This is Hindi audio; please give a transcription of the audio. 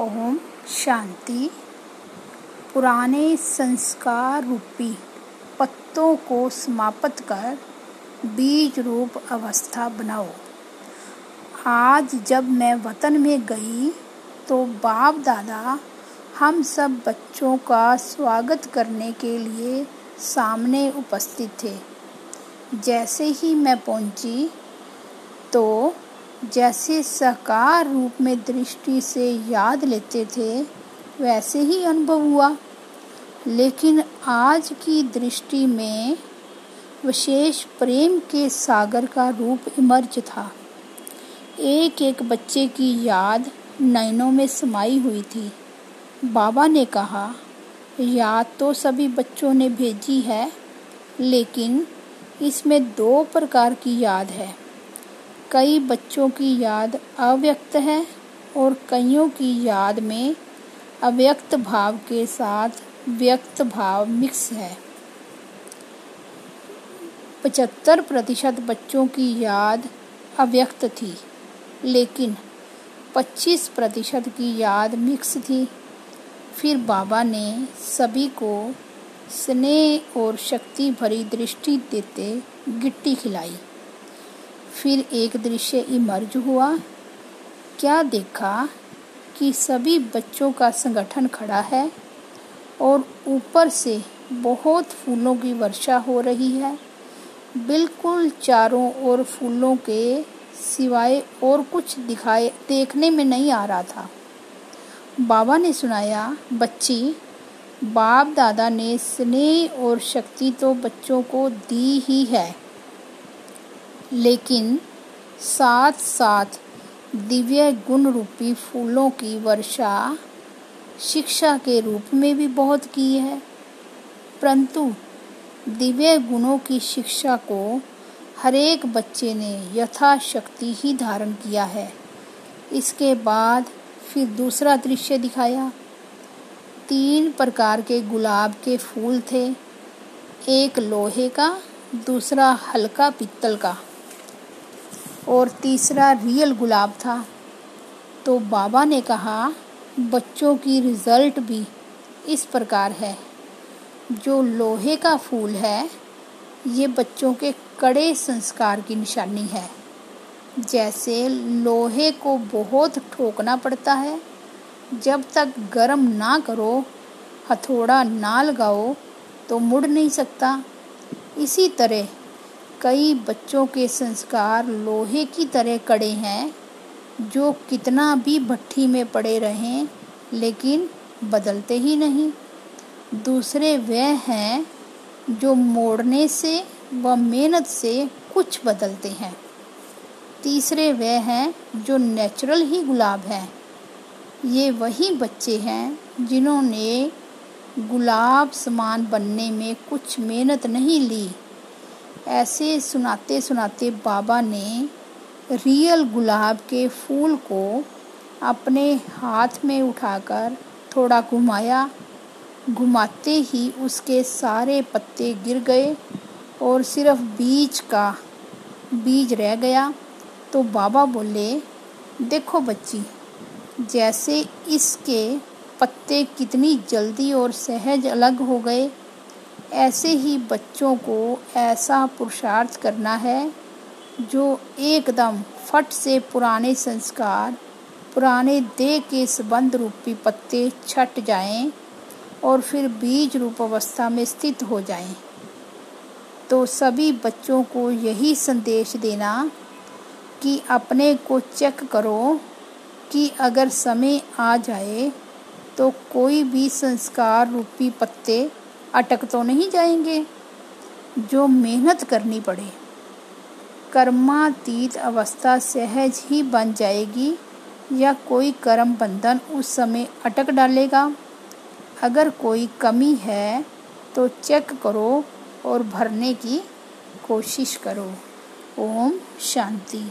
ओम शांति। पुराने संस्कार रूपी पत्तों को समाप्त कर बीज रूप अवस्था बनाओ। आज जब मैं वतन में गई तो बाप दादा हम सब बच्चों का स्वागत करने के लिए सामने उपस्थित थे। जैसे ही मैं पहुँची जैसे साकार रूप में दृष्टि से याद लेते थे, वैसे ही अनुभव हुआ। लेकिन आज की दृष्टि में विशेष प्रेम के सागर का रूप इमर्ज था। एक एक बच्चे की याद नयनों में समाई हुई थी। बाबा ने कहा, याद तो सभी बच्चों ने भेजी है, लेकिन इसमें दो प्रकार की याद है। कई बच्चों की याद अव्यक्त है और कईयों की याद में अव्यक्त भाव के साथ व्यक्त भाव मिक्स है। पचहत्तर प्रतिशत बच्चों की याद अव्यक्त थी, लेकिन 25 प्रतिशत की याद मिक्स थी। फिर बाबा ने सभी को स्नेह और शक्ति भरी दृष्टि देते गिट्टी खिलाई। फिर एक दृश्य इमर्ज हुआ। क्या देखा कि सभी बच्चों का संगठन खड़ा है और ऊपर से बहुत फूलों की वर्षा हो रही है। बिल्कुल चारों ओर फूलों के सिवाय और कुछ दिखाए, देखने में नहीं आ रहा था। बाबा ने सुनाया, बच्ची, बाप दादा ने स्नेह और शक्ति तो बच्चों को दी ही है। लेकिन साथ साथ दिव्य गुण रूपी फूलों की वर्षा शिक्षा के रूप में भी बहुत की है। परंतु दिव्य गुणों की शिक्षा को हरेक बच्चे ने यथाशक्ति ही धारण किया है। इसके बाद फिर दूसरा दृश्य दिखाया। तीन प्रकार के गुलाब के फूल थे, एक लोहे का, दूसरा हल्का पित्तल का। और तीसरा रियल गुलाब था। तो बाबा ने कहा, बच्चों की रिज़ल्ट भी इस प्रकार है। जो लोहे का फूल है, ये बच्चों के कड़े संस्कार की निशानी है। जैसे लोहे को बहुत ठोकना पड़ता है, जब तक गर्म ना करो, हथौड़ा ना लगाओ तो मुड़ नहीं सकता। इसी तरह कई बच्चों के संस्कार लोहे की तरह कड़े हैं, जो कितना भी भट्टी में पड़े रहें, लेकिन बदलते ही नहीं। दूसरे वह हैं, जो मोड़ने से व मेहनत से कुछ बदलते हैं। तीसरे वह हैं, जो नेचुरल ही गुलाब हैं। ये वही बच्चे हैं, जिन्होंने गुलाब समान बनने में कुछ मेहनत नहीं ली। ऐसे सुनाते सुनाते बाबा ने रियल गुलाब के फूल को अपने हाथ में उठाकर थोड़ा घुमाया। घुमाते ही उसके सारे पत्ते गिर गए और सिर्फ़ बीज का बीज रह गया। तो बाबा बोले, देखो बच्ची, जैसे इसके पत्ते कितनी जल्दी और सहज अलग हो गए ऐसे ही बच्चों को ऐसा पुरुषार्थ करना है जो एकदम फट से पुराने संस्कार, पुराने देह के संबंध रूपी पत्ते छट जाएँ और फिर बीज रूप अवस्था में स्थित हो जाएँ। तो सभी बच्चों को यही संदेश देना कि अपने को चेक करो कि अगर समय आ जाए तो कोई भी संस्कार रूपी पत्ते अटक तो नहीं जाएँगे। जो मेहनत करनी पड़े, कर्मातीत अवस्था सहज ही बन जाएगी या कोई कर्म बंधन उस समय अटक डालेगा। अगर कोई कमी है तो चेक करो और भरने की कोशिश करो। ओम शांति।